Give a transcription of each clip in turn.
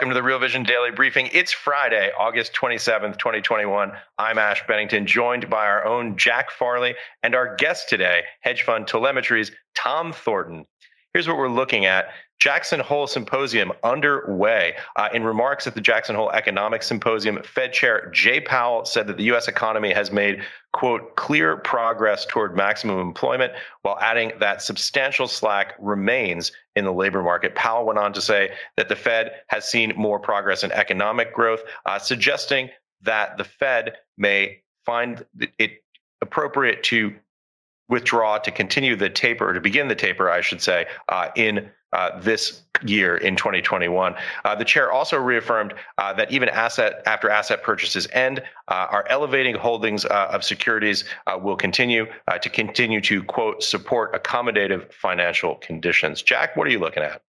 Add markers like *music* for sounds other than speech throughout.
Welcome to the Real Vision Daily Briefing. It's Friday, August 27th, 2021. I'm Ash Bennington, joined by our own Jack Farley and our guest today, hedge fund telemetry's Tom Thornton. Here's what we're looking at Jackson Hole Symposium underway. Uh, in remarks at the Jackson Hole Economic Symposium, Fed Chair Jay Powell said that the U.S. economy has made, quote, clear progress toward maximum employment, while adding that substantial slack remains in the labor market. Powell went on to say that the Fed has seen more progress in economic growth, uh, suggesting that the Fed may find it appropriate to withdraw to continue the taper, or to begin the taper, I should say, uh, in uh, this year in 2021. Uh, the chair also reaffirmed uh, that even asset after asset purchases end, uh, our elevating holdings uh, of securities will continue to continue to quote support accommodative financial conditions. Jack, what are you looking at?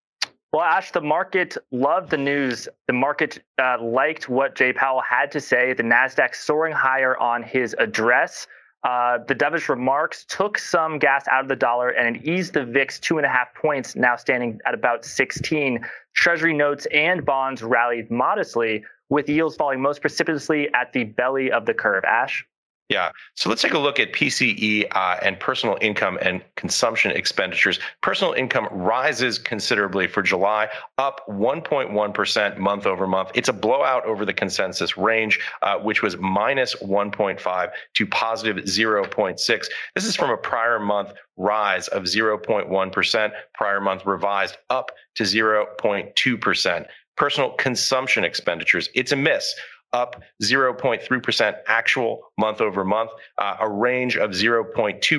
Well, Ash, the market loved the news. The market liked what Jay Powell had to say. The Nasdaq soaring higher on his address. Uh, the dovish remarks took some gas out of the dollar and it eased the VIX two and a half points, now standing at about 16. Treasury notes and bonds rallied modestly, with yields falling most precipitously at the belly of the curve. Ash? Yeah. So let's take a look at PCE uh, and personal income and consumption expenditures. Personal income rises considerably for July, up 1.1% month over month. It's a blowout over the consensus range, uh, which was minus 1.5 to positive 0.6. This is from a prior month rise of 0.1%, prior month revised up to 0.2%. Personal consumption expenditures, it's a miss up 0.3% actual month over month, uh, a range of 0.2% to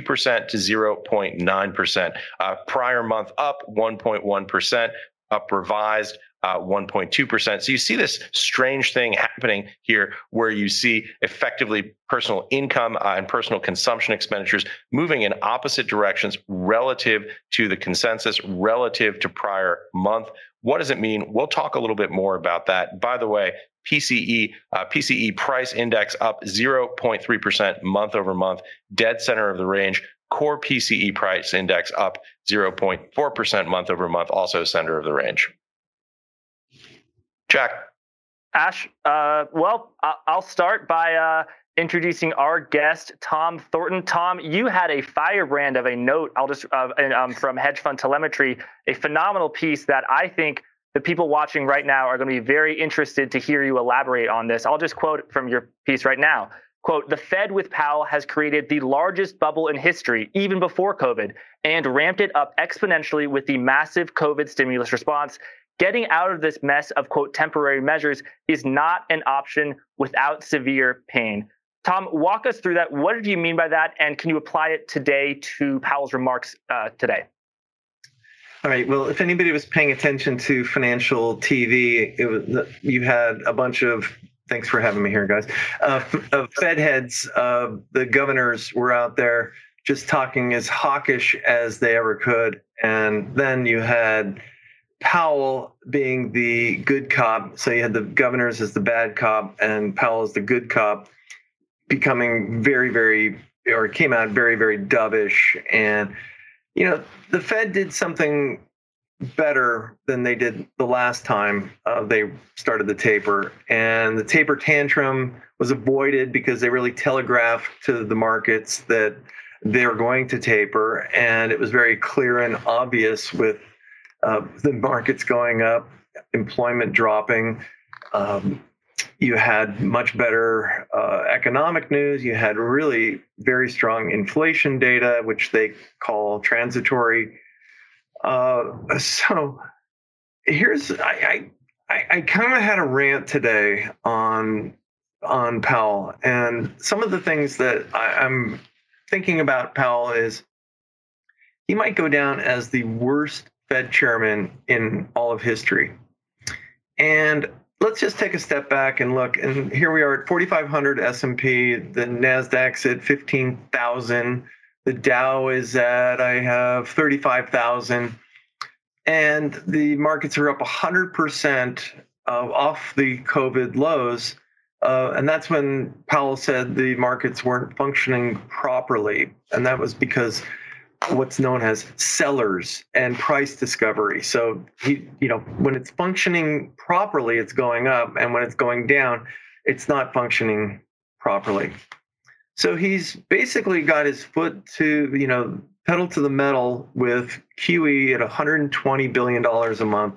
0.9%. Uh, prior month up 1.1%, up revised uh, 1.2%. So you see this strange thing happening here where you see effectively personal income uh, and personal consumption expenditures moving in opposite directions relative to the consensus, relative to prior month. What does it mean? We'll talk a little bit more about that. By the way, PCE uh, PCE price index up 0.3% month over month, dead center of the range. Core PCE price index up 0.4% month over month, also center of the range. Jack. Ash, uh, well, I'll start by uh, introducing our guest, Tom Thornton. Tom, you had a firebrand of a note. I'll just uh, um, from Hedge Fund Telemetry, a phenomenal piece that I think the people watching right now are going to be very interested to hear you elaborate on this. I'll just quote from your piece right now. Quote, the Fed with Powell has created the largest bubble in history, even before COVID, and ramped it up exponentially with the massive COVID stimulus response. Getting out of this mess of, quote, temporary measures is not an option without severe pain. Tom, walk us through that. What did you mean by that? And can you apply it today to Powell's remarks uh, today? All right. Well, if anybody was paying attention to financial TV, it was you had a bunch of. Thanks for having me here, guys. Uh, of Fed heads, uh, the governors were out there just talking as hawkish as they ever could, and then you had Powell being the good cop. So you had the governors as the bad cop, and Powell as the good cop, becoming very, very, or came out very, very dovish and you know, the Fed did something better than they did the last time uh, they started the taper. And the taper tantrum was avoided because they really telegraphed to the markets that they're going to taper. And it was very clear and obvious with uh, the markets going up, employment dropping. Um, you had much better uh, economic news. You had really very strong inflation data, which they call transitory. Uh, so here's I I, I kind of had a rant today on on Powell, and some of the things that I, I'm thinking about Powell is he might go down as the worst Fed chairman in all of history. And let's just take a step back and look. And here we are at 4,500 S&P. The Nasdaq's at 15,000. The Dow is at I have 35,000, and the markets are up 100 percent off the COVID lows. Uh, and that's when Powell said the markets weren't functioning properly, and that was because what's known as sellers and price discovery. So he, you know, when it's functioning properly, it's going up, and when it's going down, it's not functioning properly. So he's basically got his foot to, you know, pedal to the metal with QE at 120 billion dollars a month.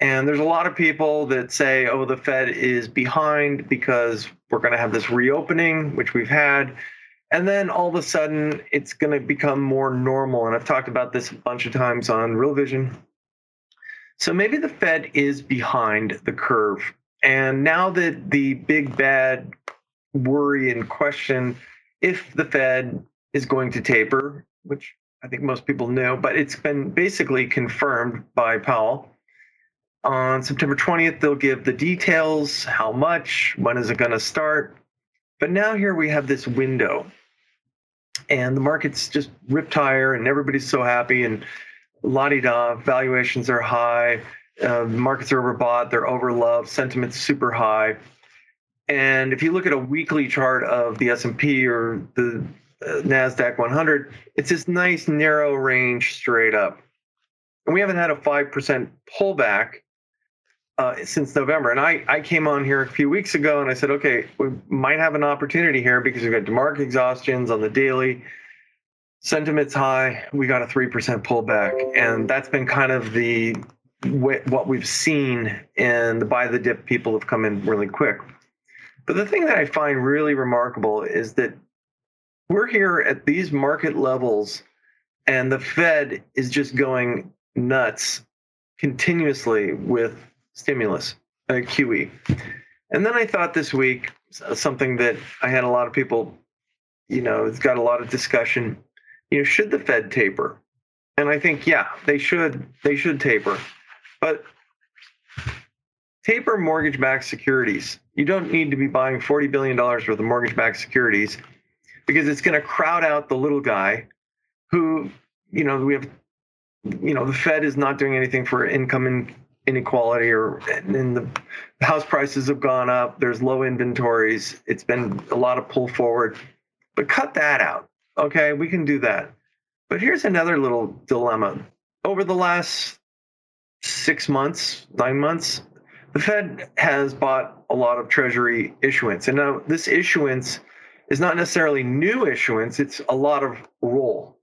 And there's a lot of people that say, oh, the Fed is behind because we're going to have this reopening, which we've had and then all of a sudden, it's going to become more normal. And I've talked about this a bunch of times on Real Vision. So maybe the Fed is behind the curve. And now that the big bad worry and question if the Fed is going to taper, which I think most people know, but it's been basically confirmed by Powell. On September 20th, they'll give the details how much, when is it going to start. But now here we have this window and the market's just ripped higher and everybody's so happy and la di da valuations are high uh, markets are overbought they're overloved sentiment's super high. And if you look at a weekly chart of the s&p or the uh, nasdaq 100 it's this nice narrow range straight up. And we haven't had a 5% pullback uh, since November. And I, I came on here a few weeks ago and I said, okay, we might have an opportunity here because we've got DeMark exhaustions on the daily. Sentiment's high. We got a 3% pullback. And that's been kind of the what we've seen in the buy the dip people have come in really quick. But the thing that I find really remarkable is that we're here at these market levels and the Fed is just going nuts continuously with stimulus, QE. And then I thought this week something that I had a lot of people, you know, it's got a lot of discussion. You know, should the Fed taper? And I think, yeah, they should. They should taper, but taper mortgage-backed securities. You don't need to be buying forty billion dollars worth of mortgage-backed securities because it's going to crowd out the little guy, who, you know, we have, you know, the Fed is not doing anything for income and inequality or in the house prices have gone up there's low inventories it's been a lot of pull forward. But cut that out okay? We can do that. But here's another little dilemma. Over the last six months nine months the fed has bought a lot of treasury issuance. And now this issuance is not necessarily new issuance it's a lot of roll.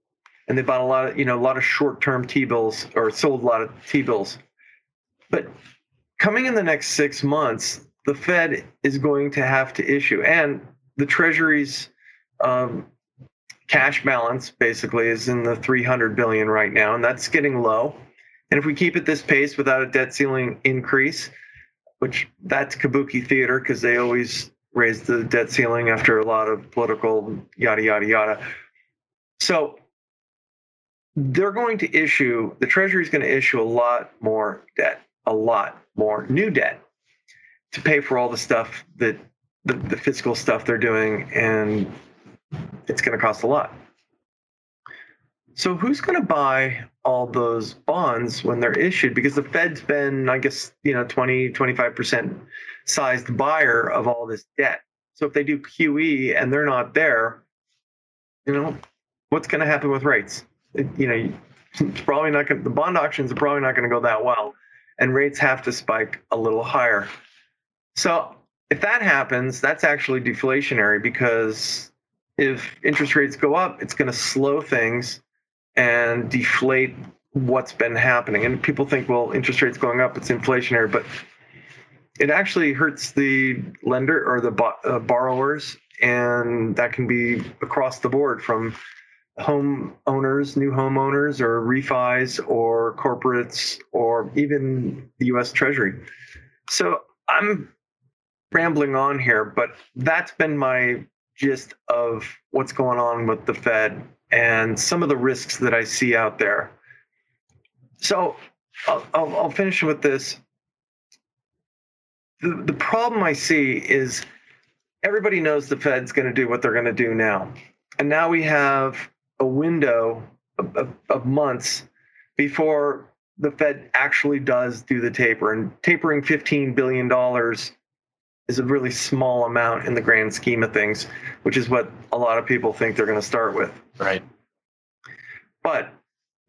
And they bought a lot of you know a lot of short-term t-bills or sold a lot of t-bills but coming in the next six months, the Fed is going to have to issue, and the Treasury's um, cash balance basically is in the 300 billion right now, and that's getting low. And if we keep at this pace without a debt ceiling increase, which that's kabuki theater because they always raise the debt ceiling after a lot of political yada yada yada. So they're going to issue the Treasury is going to issue a lot more debt a lot more new debt to pay for all the stuff that the, the fiscal stuff they're doing, and it's going to cost a lot. So who's going to buy all those bonds when they're issued? Because the Fed's been, I guess, you know, 20, 25% sized buyer of all this debt. So if they do QE and they're not there, you know, what's going to happen with rates? It, you know, it's probably not going. The bond auctions are probably not going to go that well and rates have to spike a little higher. So if that happens, that's actually deflationary because if interest rates go up, it's going to slow things and deflate what's been happening. And people think, well, interest rates going up, it's inflationary, but it actually hurts the lender or the uh, borrowers, and that can be across the board from home owners, new homeowners, or refis, or corporates, or even the US Treasury. So I'm rambling on here, but that's been my gist of what's going on with the Fed and some of the risks that I see out there. So I'll, I'll, I'll finish with this. The, the problem I see is everybody knows the Fed's going to do what they're going to do now. And now we have a window of, of, of months before the Fed actually does do the taper. And tapering $15 billion is a really small amount in the grand scheme of things, which is what a lot of people think they're going to start with. Right. But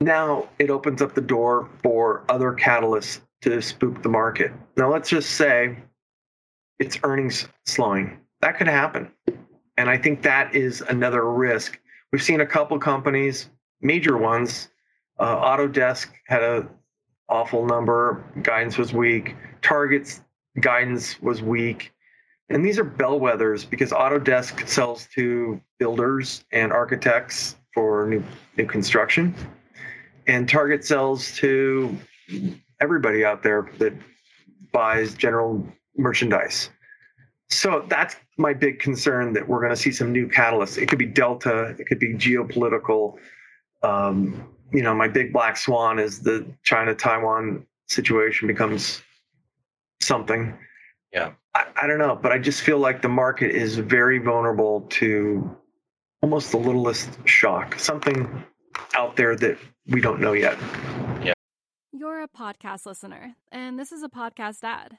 now it opens up the door for other catalysts to spook the market. Now, let's just say it's earnings slowing. That could happen. And I think that is another risk. We've seen a couple companies, major ones. Uh, Autodesk had a awful number. Guidance was weak. Target's guidance was weak. And these are bellwethers because Autodesk sells to builders and architects for new, new construction. And Target sells to everybody out there that buys general merchandise. So that's my big concern that we're going to see some new catalysts. It could be Delta, it could be geopolitical. Um, you know, my big black swan is the China Taiwan situation becomes something. Yeah. I, I, don't know, but I just feel like the market is very vulnerable to almost the littlest shock, something out there that we don't know yet. Yeah. You're a podcast listener, and this is a podcast ad.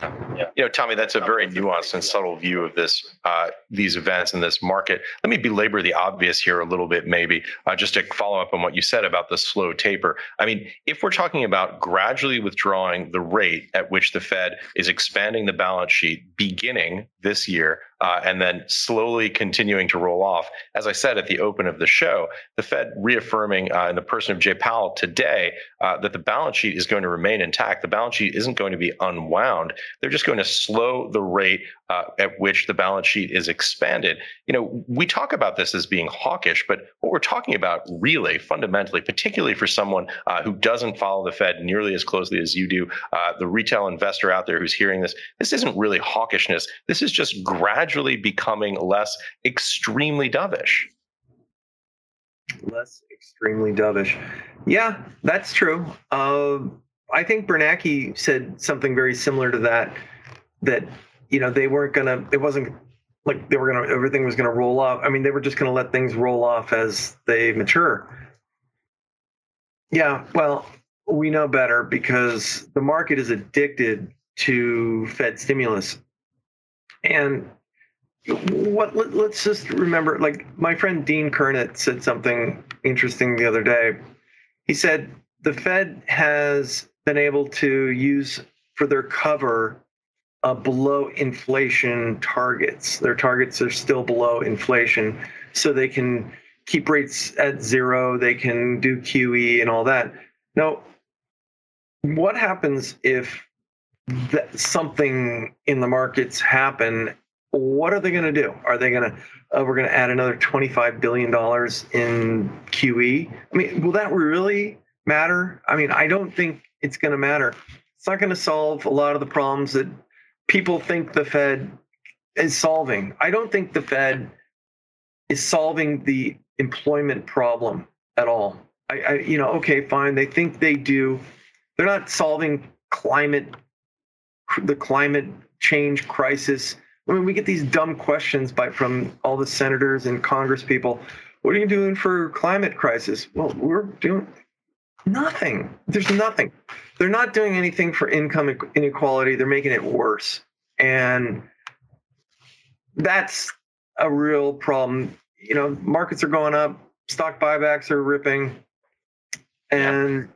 Yeah. You know, Tommy, that's a very nuanced and subtle view of this, uh, these events in this market. Let me belabor the obvious here a little bit, maybe, uh, just to follow up on what you said about the slow taper. I mean, if we're talking about gradually withdrawing the rate at which the Fed is expanding the balance sheet beginning this year, uh, and then slowly continuing to roll off. As I said at the open of the show, the Fed reaffirming uh, in the person of Jay Powell today uh, that the balance sheet is going to remain intact. The balance sheet isn't going to be unwound. They're just going to slow the rate uh, at which the balance sheet is expanded. You know, we talk about this as being hawkish, but what we're talking about really fundamentally, particularly for someone uh, who doesn't follow the Fed nearly as closely as you do, uh, the retail investor out there who's hearing this, this isn't really hawkishness. This is just gradually becoming less extremely dovish. Less extremely dovish. Yeah, that's true. Uh, I think Bernanke said something very similar to that. That you know they weren't gonna. It wasn't like they were gonna. Everything was gonna roll off. I mean, they were just gonna let things roll off as they mature. Yeah, well, we know better because the market is addicted to Fed stimulus, and what let, us just remember. Like my friend Dean Curnutt said something interesting the other day. He said the Fed has been able to use for their cover uh, below inflation targets. Their targets are still below inflation, so they can keep rates at zero. They can do QE and all that. Now, what happens if that something in the markets happen? What are they going to do? Are they going to? Uh, we're going to add another twenty-five billion dollars in QE. I mean, will that really matter? I mean, I don't think it's going to matter. It's not going to solve a lot of the problems that people think the Fed is solving. I don't think the Fed is solving the employment problem at all. I, I, you know, okay, fine. They think they do. They're not solving climate, the climate change crisis. I mean, we get these dumb questions by from all the senators and Congress people. What are you doing for climate crisis? Well, we're doing nothing. There's nothing they're not doing anything for income inequality. They're making it worse. And that's a real problem. You know, markets are going up, stock buybacks are ripping, and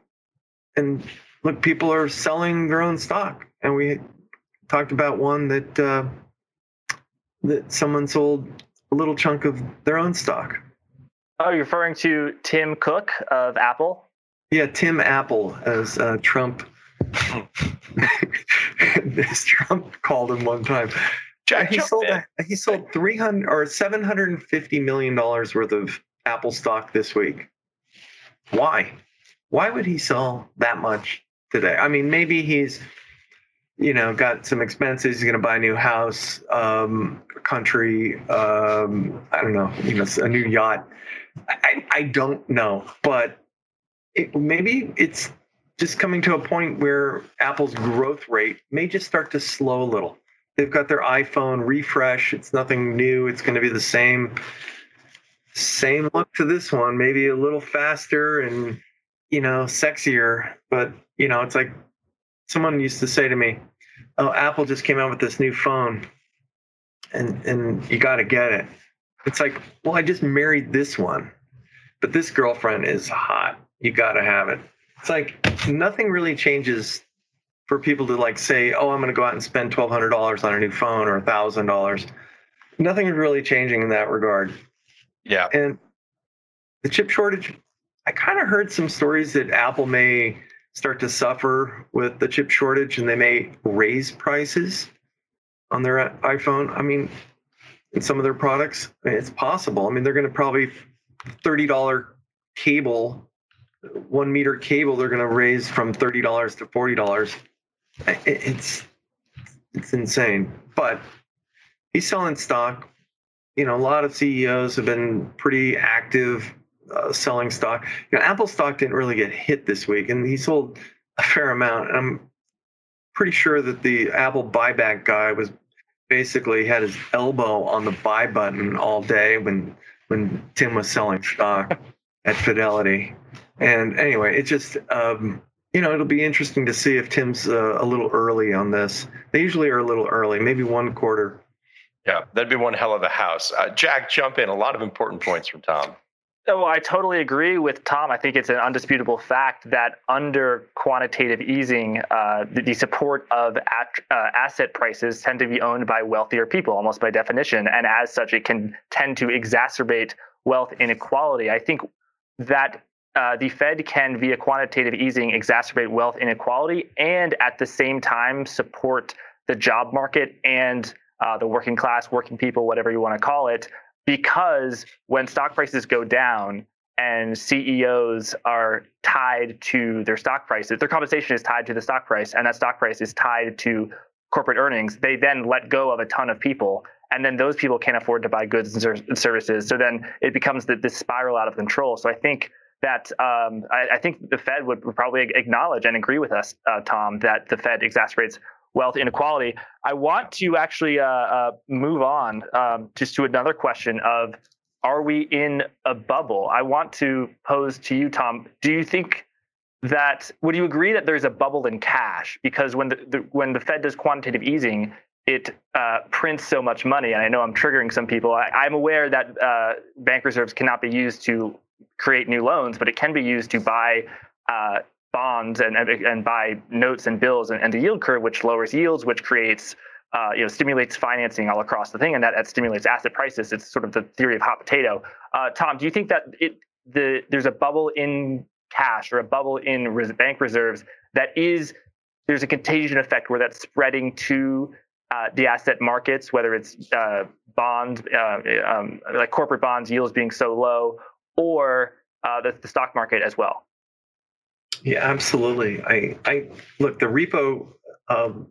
yeah. and look, people are selling their own stock. And we talked about one that uh, that someone sold a little chunk of their own stock. Oh, you're referring to Tim Cook of Apple? Yeah, Tim Apple, as uh, Trump, as Trump called him one time. Jack, he sold a, he sold three hundred or seven hundred and fifty million dollars worth of Apple stock this week. Why? Why would he sell that much today? I mean, maybe he's, you know, got some expenses. He's going to buy a new house, um, country. Um, I don't know, you know, a new yacht. I, I don't know, but it, maybe it's just coming to a point where Apple's growth rate may just start to slow a little. They've got their iPhone refresh. It's nothing new. It's going to be the same same look to this one, maybe a little faster and you know, sexier, but you know, it's like someone used to say to me, "Oh, Apple just came out with this new phone and and you got to get it." It's like, "Well, I just married this one, but this girlfriend is hot. You got to have it." It's like nothing really changes for people to like say, "Oh, I'm going to go out and spend $1200 on a new phone or a $1000." Nothing is really changing in that regard. Yeah. And the chip shortage, I kind of heard some stories that Apple may start to suffer with the chip shortage and they may raise prices on their iPhone. I mean, in some of their products, it's possible. I mean, they're going to probably $30 cable, one meter cable, they're going to raise from $30 to $40. It's, it's insane. But he's selling stock you know, a lot of CEOs have been pretty active uh, selling stock. You know, Apple stock didn't really get hit this week, and he sold a fair amount. And I'm pretty sure that the Apple buyback guy was basically had his elbow on the buy button all day when when Tim was selling stock at Fidelity. And anyway, it just um, you know it'll be interesting to see if Tim's uh, a little early on this. They usually are a little early, maybe one quarter yeah, that'd be one hell of a house. Uh, Jack, jump in. A lot of important points from Tom. Oh, I totally agree with Tom. I think it's an undisputable fact that under quantitative easing, uh, the, the, support of at, uh, asset prices tend to be owned by wealthier people, almost by definition. And as such, it can tend to exacerbate wealth inequality. I think that uh, the Fed can, via quantitative easing, exacerbate wealth inequality and at the same time support the job market and uh, the working class, working people, whatever you want to call it, because when stock prices go down and CEOs are tied to their stock prices, their compensation is tied to the stock price, and that stock price is tied to corporate earnings, they then let go of a ton of people. And then those people can't afford to buy goods and services. So then it becomes the, this spiral out of control. So I think that um, I, I, think the Fed would probably acknowledge and agree with us, uh, Tom, that the Fed exacerbates wealth inequality. I want to actually uh, uh, move on um, just to another question of are we in a bubble? I want to pose to you, Tom. Do you think that would you agree that there's a bubble in cash? Because when the, the when the Fed does quantitative easing, it uh, prints so much money, and I know I'm triggering some people. I, am aware that uh, bank reserves cannot be used to create new loans, but it can be used to buy uh, bonds and, and, and buy notes and bills and, and, the yield curve, which lowers yields, which creates, uh, you know, stimulates financing all across the thing, and that, that stimulates asset prices. It's sort of the theory of hot potato. Uh, Tom, do you think that it the there's a bubble in cash or a bubble in res- bank reserves that is there's a contagion effect where that's spreading to uh, the asset markets, whether it's uh, bonds, uh, um, like corporate bonds yields being so low, or uh, the, the stock market as well. Yeah, absolutely. I, I look the repo um,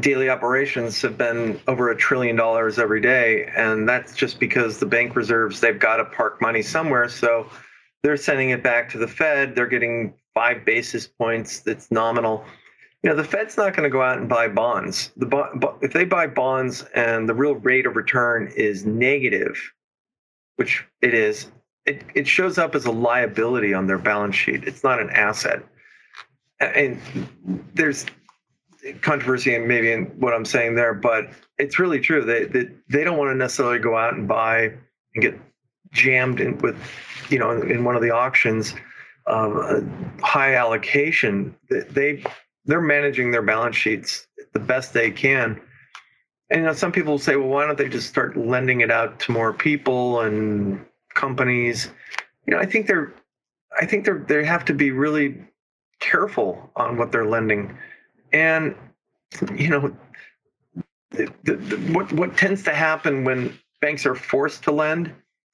daily operations have been over a trillion dollars every day, and that's just because the bank reserves they've got to park money somewhere, so they're sending it back to the Fed. They're getting five basis points. That's nominal. You know, the Fed's not going to go out and buy bonds. The if they buy bonds and the real rate of return is negative, which it is, it, it shows up as a liability on their balance sheet. It's not an asset. And there's controversy and maybe in what I'm saying there, but it's really true. They, they, they don't want to necessarily go out and buy and get jammed in with, you know, in one of the auctions, um, high allocation. They, they're managing their balance sheets the best they can. And you know, some people say, well, why don't they just start lending it out to more people and companies. You know, I think they're, I think they're they have to be really careful on what they're lending, and you know, the, the, the, what what tends to happen when banks are forced to lend,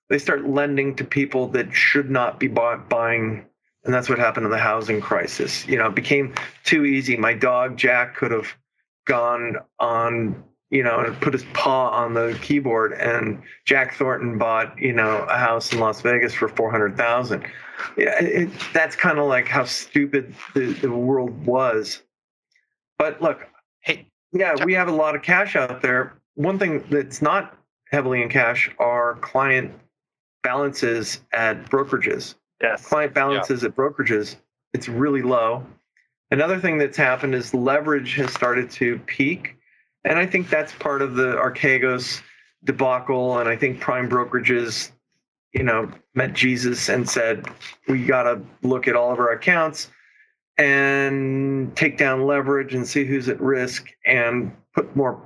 they start lending to people that should not be buying. And that's what happened in the housing crisis. You know it became too easy. My dog jack could have gone on you know and put his paw on the keyboard and jack thornton bought you know a house in las vegas for 400000 yeah it, that's kind of like how stupid the, the world was but look hey yeah we have a lot of cash out there one thing that's not heavily in cash are client balances at brokerages Yes. Client balances yeah. at brokerages, it's really low. Another thing that's happened is leverage has started to peak. And I think that's part of the Archegos debacle. And I think prime brokerages, you know, met Jesus and said, we got to look at all of our accounts and take down leverage and see who's at risk and put more,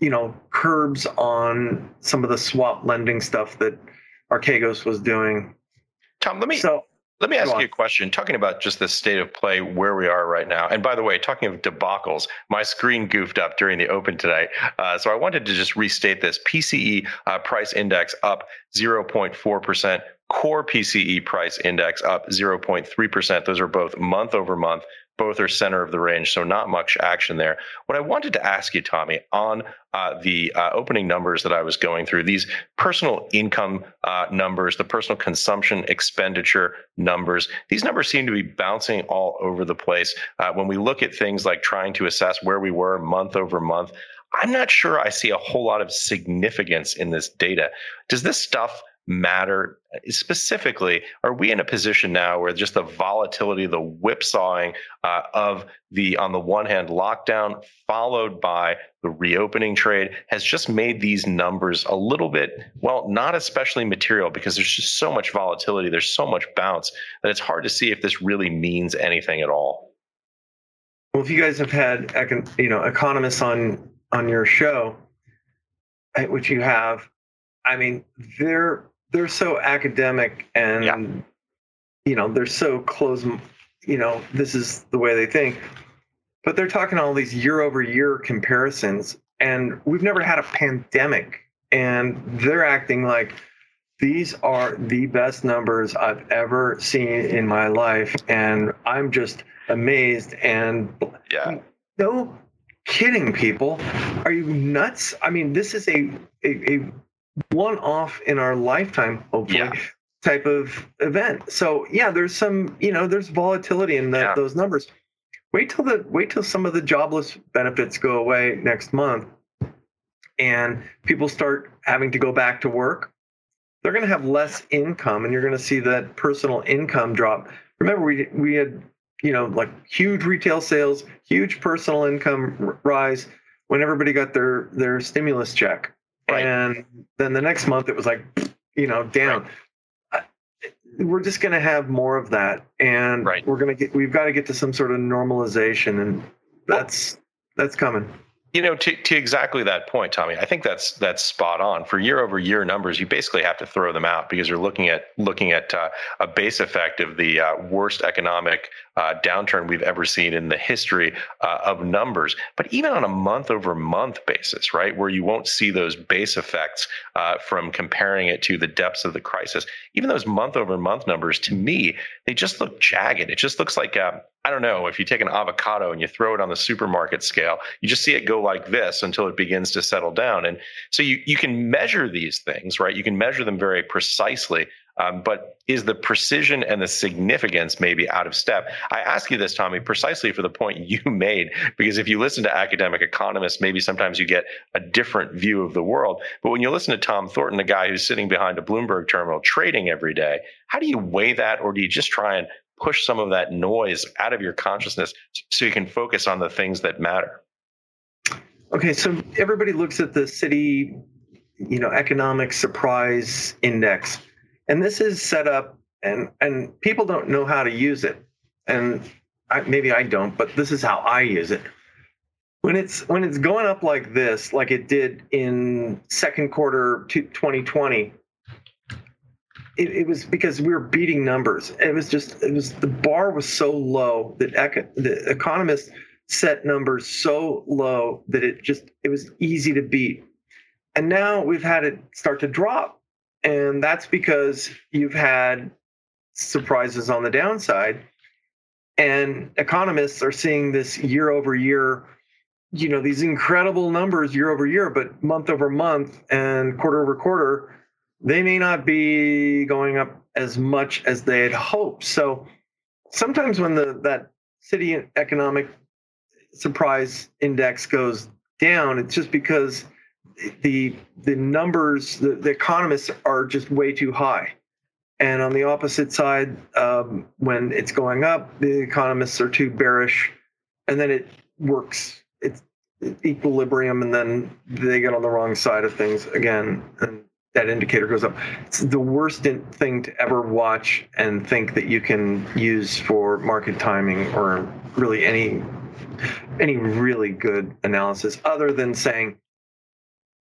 you know, curbs on some of the swap lending stuff that Archegos was doing Tom, let me so, let me ask you a question. Talking about just the state of play where we are right now, and by the way, talking of debacles, my screen goofed up during the open today, uh, so I wanted to just restate this: PCE uh, price index up 0.4 percent, core PCE price index up 0.3 percent. Those are both month over month both are center of the range, so not much action there. What I wanted to ask you, Tommy, on uh, the uh, opening numbers that I was going through, these personal income uh, numbers, the personal consumption expenditure numbers, these numbers seem to be bouncing all over the place. Uh, when we look at things like trying to assess where we were month over month, I'm not sure I see a whole lot of significance in this data. Does this stuff matter? Specifically, are we in a position now where just the volatility, the whipsawing uh, of the, on the one hand, lockdown followed by the reopening trade has just made these numbers a little bit, well, not especially material because there's just so much volatility, there's so much bounce that it's hard to see if this really means anything at all. Well, if you guys have had, you know, economists on on your show, which you have, I mean, they're they're so academic and yeah. you know they're so close you know this is the way they think. But they're talking all these year over year comparisons and we've never had a pandemic and they're acting like these are the best numbers I've ever seen in my life and I'm just amazed and yeah. No kidding people. Are you nuts? I mean this is a a, a one off in our lifetime, hopefully, yeah. type of event. So yeah, there's some, you know, there's volatility in the, yeah. those numbers. Wait till the wait till some of the jobless benefits go away next month, and people start having to go back to work. They're going to have less income, and you're going to see that personal income drop. Remember, we we had you know like huge retail sales, huge personal income rise when everybody got their their stimulus check Right. And then the next month it was like, you know, down. Right. We're just going to have more of that, and right. we're going to get. We've got to get to some sort of normalization, and that's that's coming. You know, to, to exactly that point, Tommy, I think that's that's spot on. For year over year numbers, you basically have to throw them out because you're looking at looking at uh, a base effect of the uh, worst economic uh, downturn we've ever seen in the history uh, of numbers. But even on a month over month basis, right, where you won't see those base effects uh, from comparing it to the depths of the crisis, even those month over month numbers, to me, they just look jagged. It just looks like uh, I don't know, if you take an avocado and you throw it on the supermarket scale, you just see it go like this until it begins to settle down. And so you, you can measure these things, right? You can measure them very precisely. Um, but is the precision and the significance maybe out of step? I ask you this, Tommy, precisely for the point *laughs* you made, because if you listen to academic economists, maybe sometimes you get a different view of the world. But when you listen to Tom Thornton, a guy who's sitting behind a Bloomberg terminal trading every day, how do you weigh that? Or do you just try and push some of that noise out of your consciousness so you can focus on the things that matter. Okay, so everybody looks at the Citi, you know, economic surprise index, and this is set up, and and people don't know how to use it, and I, maybe I don't, but this is how I use it. When it's when it's going up like this, like it did in second quarter 2020, it, it, was because we were beating numbers. It was just it was the bar was so low that eco, the economists set numbers so low that it just it was easy to beat. And now we've had it start to drop. And that's because you've had surprises on the downside. And economists are seeing this year over year, you know, these incredible numbers year over year, but month over month and quarter over quarter, they may not be going up as much as they had hoped. So sometimes when the that Citi economic surprise index goes down, it's just because the the numbers, the, the economists are just way too high. And on the opposite side, um, when it's going up, the economists are too bearish, and then it works. It's equilibrium, and then they get on the wrong side of things again, and that indicator goes up. It's the worst thing to ever watch and think that you can use for market timing or really any any really good analysis other than saying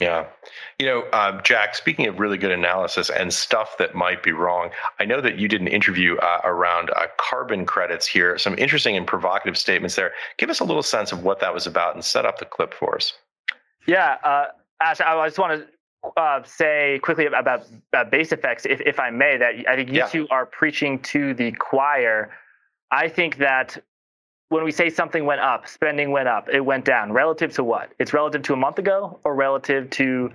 Yeah. You know, um, Jack, speaking of really good analysis and stuff that might be wrong, I know that you did an interview uh, around uh, carbon credits here. Some interesting and provocative statements there. Give us a little sense of what that was about and set up the clip for us. Yeah. Uh, Ash, I just want to uh, say quickly about, about base effects, if, if I may, that I think you yeah. two are preaching to the choir. I think that when we say something went up, spending went up, it went down. Relative to what? It's relative to a month ago or relative to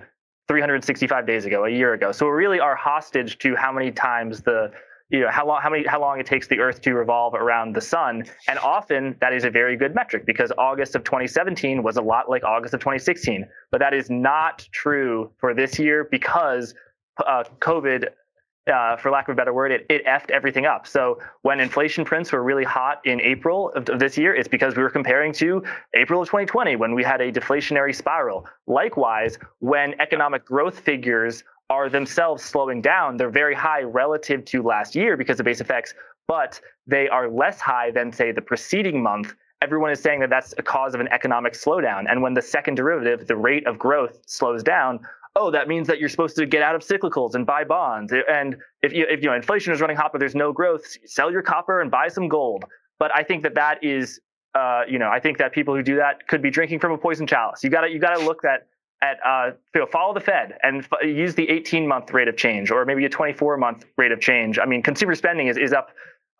365 days ago, a year ago. So we really are hostage to how many times the you know how long how many how long it takes the earth to revolve around the sun and often that is a very good metric because august of 2017 was a lot like august of 2016 but that is not true for this year because uh, covid uh, for lack of a better word, it, it effed everything up. So when inflation prints were really hot in April of, of, this year, it's because we were comparing to April of 2020 when we had a deflationary spiral. Likewise, when economic growth figures are themselves slowing down, they're very high relative to last year because of base effects, but they are less high than, say, the preceding month. Everyone is saying that that's a cause of an economic slowdown. And when the second derivative, the rate of growth, slows down, oh, that means that you're supposed to get out of cyclicals and buy bonds. And if you, if you know inflation is running hot, but there's no growth, sell your copper and buy some gold. But I think that that is, uh, you know, I think that people who do that could be drinking from a poison chalice. You got to you got to look at at uh, you know, follow the Fed and f- use the 18 month rate of change or maybe a 24 month rate of change. I mean, consumer spending is is up.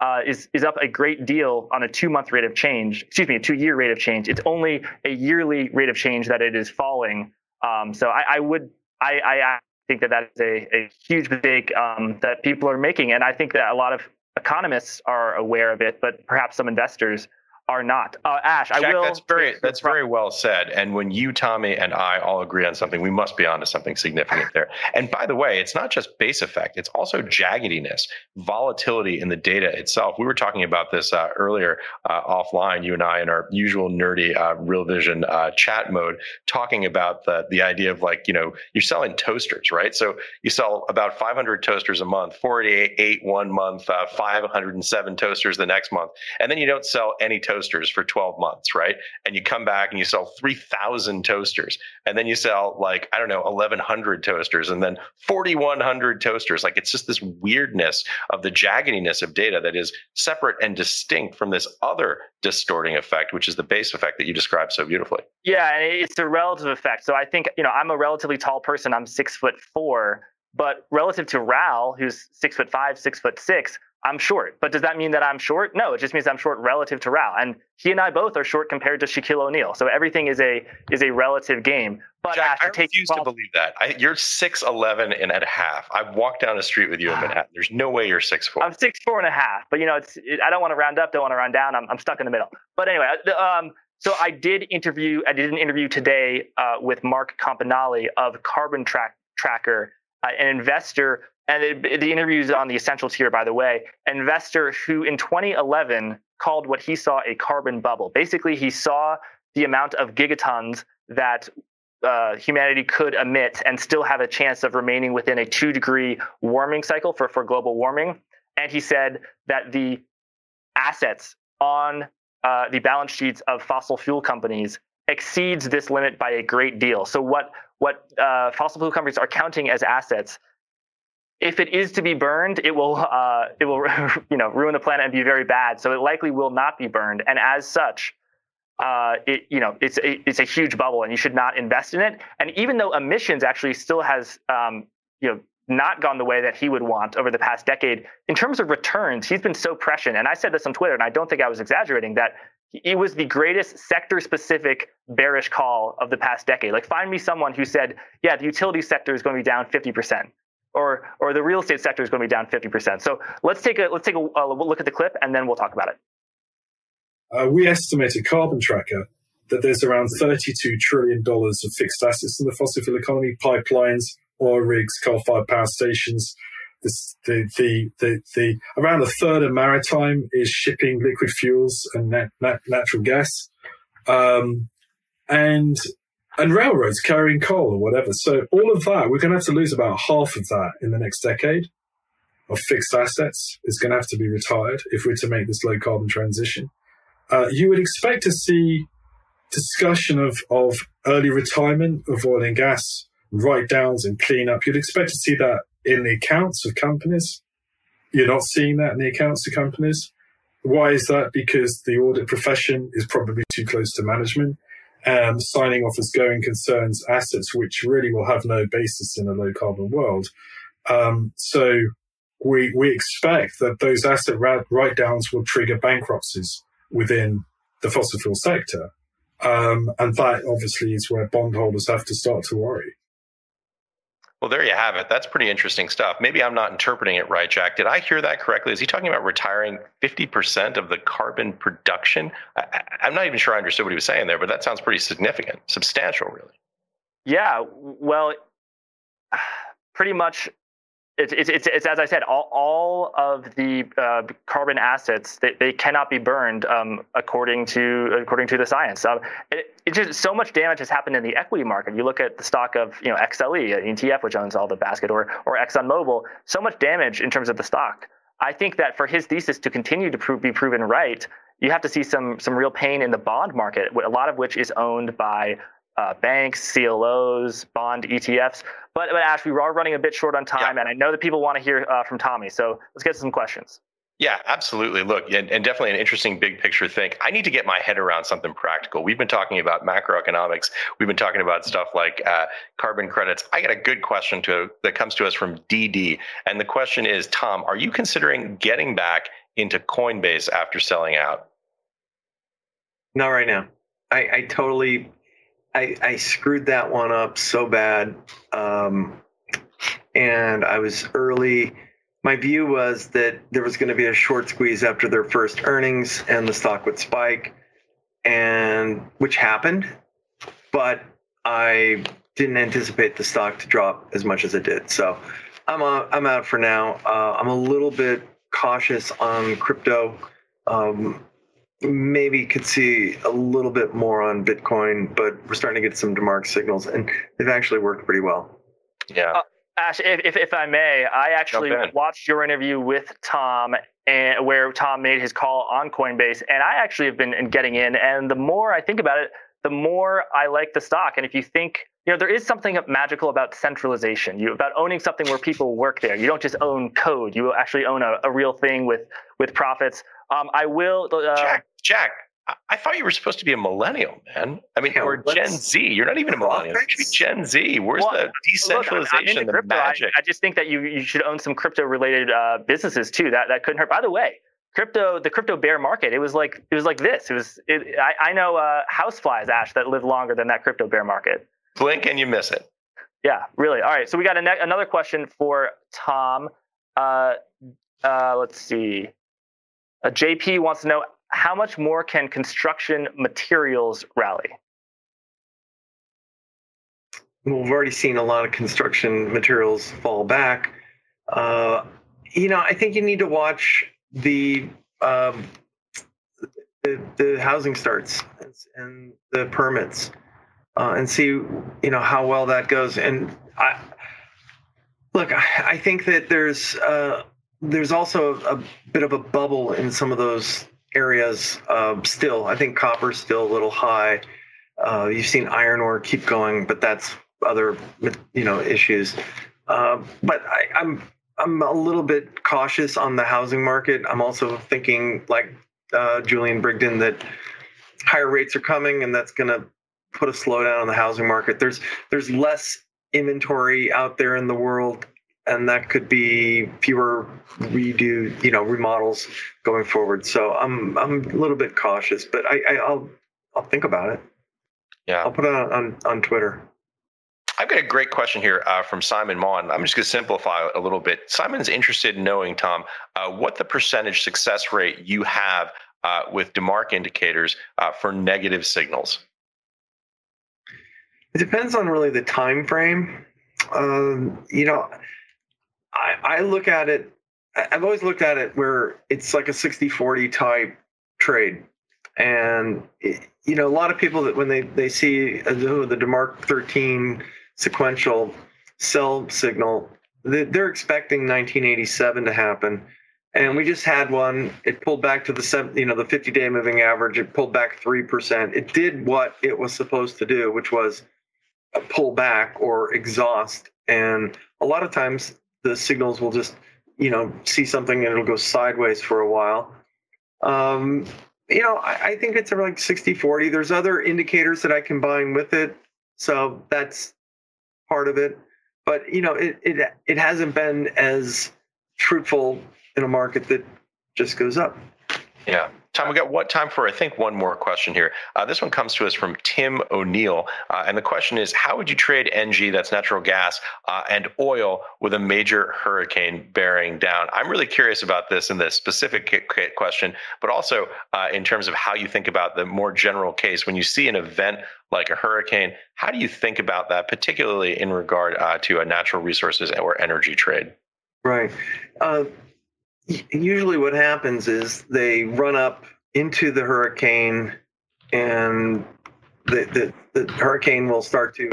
Uh, is is up a great deal on a two month rate of change. Excuse me, a two year rate of change. It's only a yearly rate of change that it is falling. Um, so I, I would I, I think that that is a, a huge mistake um, that people are making. And I think that a lot of economists are aware of it, but perhaps some investors are not. Uh, Ash, Jack, I will. That's very that's very well said. And when you, Tommy, and I all agree on something, we must be onto something significant there. *sighs* And by the way, it's not just base effect; it's also jaggediness, volatility in the data itself. We were talking about this uh, earlier uh, offline, you and I, in our usual nerdy uh, Real Vision uh, chat mode, talking about the the idea of like you know you're selling toasters, right? So you sell about 500 toasters a month, 48 one month, uh, 507 toasters the next month, and then you don't sell any toasters toasters for 12 months, right? And you come back and you sell 3,000 toasters. And then you sell like, I don't know, 1,100 toasters and then 4,100 toasters. Like it's just this weirdness of the jaggediness of data that is separate and distinct from this other distorting effect, which is the base effect that you described so beautifully. Yeah, and it's a relative effect. So I think, you know, I'm a relatively tall person. I'm six foot four. But relative to Raoul, who's six foot five, six foot six, I'm short. But does that mean that I'm short? No, it just means I'm short relative to Raoul. And he and I both are short compared to Shaquille O'Neal. So everything is a is a relative game. But Jack, I refuse to believe that. I, you're six eleven and a half. I've walked down the street with you in Manhattan. There's no way you're six four. I'm six four and a half. But you know, it's it, I don't want to round up, don't want to round down. I'm I'm stuck in the middle. But anyway, um, so I did interview. I did an interview today uh, with Mark Campanale of Carbon Track Tracker, uh, an investor and the interview is on the essential tier, by the way, investor who in 2011 called what he saw a carbon bubble. Basically, he saw the amount of gigatons that uh, humanity could emit and still have a chance of remaining within a two degree warming cycle for, for global warming. and he said that the assets on uh, the balance sheets of fossil fuel companies exceeds this limit by a great deal. So what what uh, fossil fuel companies are counting as assets, if it is to be burned, it will uh, it will *laughs* you know ruin the planet and be very bad. So it likely will not be burned, and as such, uh, it you know it's a, it's a huge bubble, and you should not invest in it. And even though emissions actually still has um, you know not gone the way that he would want over the past decade. In terms of returns, he's been so prescient. And I said this on Twitter, and I don't think I was exaggerating, that it was the greatest sector specific bearish call of the past decade. Like, find me someone who said, yeah, the utility sector is going to be down 50%. Or, or the real estate sector is going to be down 50%. So let's take a let's take a, a look at the clip and then we'll talk about it. Uh, we estimate a carbon tracker that there's around $32 trillion of fixed assets in the fossil fuel economy, pipelines, oil rigs, coal-fired power stations. This, the, the, the, the, around a third of maritime is shipping liquid fuels and nat, nat, natural gas. Um, and, and railroads carrying coal or whatever. So all of that, we're going to have to lose about half of that in the next decade of fixed assets is going to have to be retired if we're to make this low carbon transition. Uh, you would expect to see discussion of, of early retirement of oil and gas write downs and cleanup. You'd expect to see that in the accounts of companies. You're not seeing that in the accounts of companies. Why is that? Because the audit profession is probably too close to management, um, signing off as going concerns assets, which really will have no basis in a low carbon world. Um, so we we expect that those asset write downs will trigger bankruptcies within the fossil fuel sector, um, and that obviously is where bondholders have to start to worry. Well, there you have it. That's pretty interesting stuff. Maybe I'm not interpreting it right, Jack. Did I hear that correctly? Is he talking about retiring 50% of the carbon production? I, am not even sure I understood what he was saying there, but that sounds pretty significant, substantial, really. Yeah. Well, *sighs* pretty much it's, it's, it's, as I said, all, all of the uh, carbon assets they, they cannot be burned um, according to according to the science. Um, it, it, just so much damage has happened in the equity market. You look at the stock of you know XLE, an ETF which owns all the basket, or or ExxonMobil. So much damage in terms of the stock. I think that for his thesis to continue to prove, be proven right, you have to see some some real pain in the bond market, a lot of which is owned by uh, banks, CLOs, bond ETFs. But, but Ash, we are running a bit short on time, yeah. and I know that people want to hear uh, from Tommy. So let's get some questions. Yeah, absolutely. Look, and, and, definitely an interesting big picture thing. I need to get my head around something practical. We've been talking about macroeconomics. We've been talking about stuff like uh, carbon credits. I got a good question to that comes to us from DD, and the question is, Tom, are you considering getting back into Coinbase after selling out? Not right now. I, I totally I, I screwed that one up so bad. Um, and I was early. My view was that there was going to be a short squeeze after their first earnings and the stock would spike, and which happened. But I didn't anticipate the stock to drop as much as it did. So I'm, a, I'm out for now. Uh, I'm a little bit cautious on crypto. Um, maybe could see a little bit more on Bitcoin, but we're starting to get some DeMark signals, and they've actually worked pretty well. Yeah. Uh, Ash, if, if I may, I actually watched your interview with Tom, and where Tom made his call on Coinbase, and I actually have been getting in. And the more I think about it, the more I like the stock. And if you think, you know, there is something magical about centralization. You about owning something where people work there. You don't just own code. You actually own a, a real thing with with profits. Um, I will. Uh, Jack, Jack, I thought you were supposed to be a millennial, man. I mean, or Gen Z. You're not even a *laughs* millennial. You should be Gen Z. Where's well, the decentralization, look, the crypto. magic? I, I, just think that you you should own some crypto related uh, businesses too. That that couldn't hurt. By the way, crypto the crypto bear market. It was like it was like this. It was. It, I, I know uh, houseflies, Ash, that live longer than that crypto bear market. Blink and you miss it. Yeah, really. All right. So we got ne- another question for Tom. Uh, uh, let's see. Uh, JP wants to know how much more can construction materials rally? Well, we've already seen a lot of construction materials fall back. Uh, you know, I think you need to watch the um, the, the, housing starts and the permits uh, and see you know how well that goes. And I look, I, I think that there's uh, there's also a bit of a bubble in some of those areas uh, still. I think copper's still a little high. Uh, you've seen iron ore keep going, but that's other you know issues. Uh, but I, I'm I'm a little bit cautious on the housing market. I'm also thinking, like uh, Julian Brigden, that higher rates are coming, and that's going to put a slowdown on the housing market. There's there's less inventory out there in the world, and that could be fewer redo, you know, remodels going forward. So I'm I'm a little bit cautious, but I, I will I'll think about it. Yeah, I'll put it on on, on Twitter. I've got a great question here uh, from Simon Maughan. I'm just going to simplify it a little bit. Simon's interested in knowing, Tom, uh, what the percentage success rate you have uh, with DeMark indicators uh, for negative signals. It depends on really the time frame. Um, you know, I, I look at it. I've always looked at it where it's like a 60-40 type trade, and it, you know, a lot of people that when they they see uh, the DeMark 13 sequential sell signal, they're expecting 1987 to happen. And we just had one. It pulled back to the you know the 50 day moving average. It pulled back three percent. It did what it was supposed to do, which was pull back or exhaust. And a lot of times the signals will just you know see something and it'll go sideways for a while. Um, you know, I, I think it's like 60 40. There's other indicators that I combine with it. So that's part of it. But you know, it it it hasn't been as fruitful in a market that just goes up. Yeah. Tom, we got what time for? I think one more question here. Uh, this one comes to us from Tim O'Neill, uh, and the question is: How would you trade NG, that's natural gas, uh, and oil with a major hurricane bearing down? I'm really curious about this in this specific question, but also uh, in terms of how you think about the more general case when you see an event like a hurricane. How do you think about that, particularly in regard uh, to a natural resources or energy trade? Right. Usually what happens is they run up into the hurricane and the, the, the hurricane will start to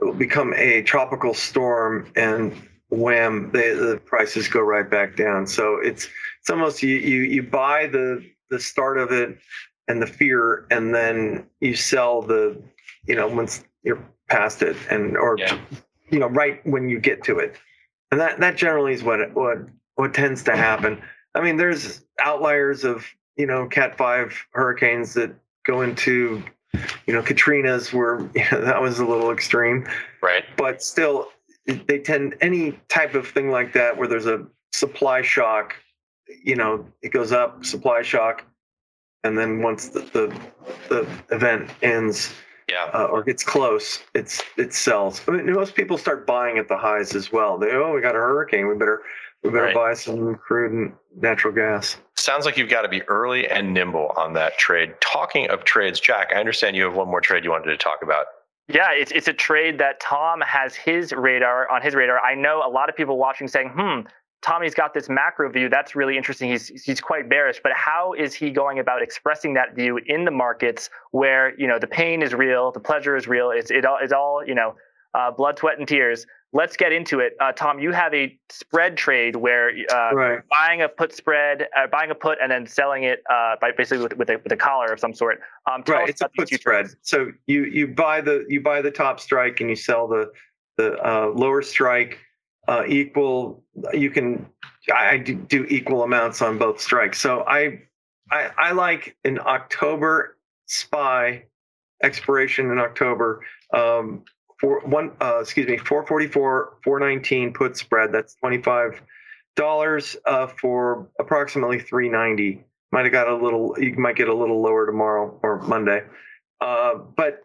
will become a tropical storm and wham they, the prices go right back down so it's it's almost you, you you buy the the start of it and the fear and then you sell the you know once you're past it and or yeah. you know right when you get to it and that that generally is what what what tends to happen. I mean, there's outliers of you know Cat five hurricanes that go into you know Katrina's where *laughs* you know, that was a little extreme, right? But still, they tend any type of thing like that where there's a supply shock. You know, it goes up, supply shock, and then once the the, the event ends, yeah, uh, or gets close, it's it sells. I mean, most people start buying at the highs as well. They oh, we got a hurricane, we better we better right. buy some crude and natural gas. Sounds like you've got to be early and nimble on that trade. Talking of trades, Jack, I understand you have one more trade you wanted to talk about. Yeah, it's it's a trade that Tom has his radar on his radar. I know a lot of people watching saying, "Hmm, Tommy's got this macro view. That's really interesting. He's he's quite bearish, but how is he going about expressing that view in the markets where you know the pain is real, the pleasure is real. It's it all it's all you know, uh, blood, sweat, and tears let's get into it. Uh, Tom, you have a spread trade where uh, right. buying a put spread, uh, buying a put, and then selling it uh, by basically with, with, a, with a collar of some sort. Um, right, it's a put spread. Trades. So you you buy the you buy the top strike and you sell the the uh, lower strike uh, equal. You can I do equal amounts on both strikes. So I I, I like an October SPY expiration in October. Um, four one uh, excuse me 444 419 put spread. That's 25 dollars uh, for approximately 390 might have got a little you might get a little lower tomorrow or monday. Uh, but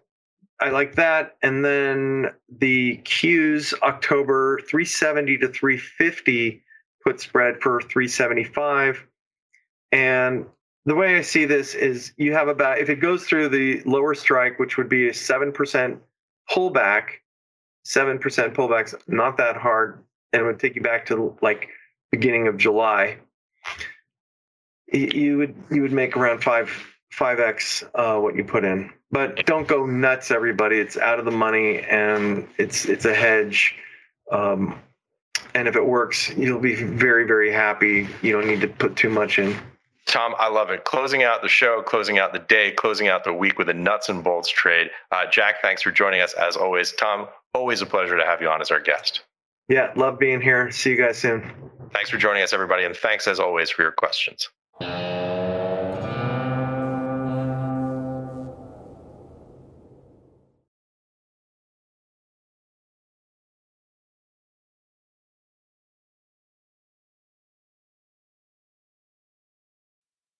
i like that. And then the q's october 370 to 350 put spread for 375 and the way i see this is you have about if it goes through the lower strike which would be a 7% pullback, seven percent pullbacks, not that hard, and it would take you back to like beginning of July. You would you would make around five five x uh, what you put in, but don't go nuts, everybody. It's out of the money and it's it's a hedge. Um, and if it works, you'll be very, very happy. You don't need to put too much in. Tom, I love it. Closing out the show, closing out the day, closing out the week with a nuts and bolts trade. Uh, Jack, thanks for joining us as always. Tom, always a pleasure to have you on as our guest. Yeah, love being here. See you guys soon. Thanks for joining us, everybody, and thanks as always for your questions.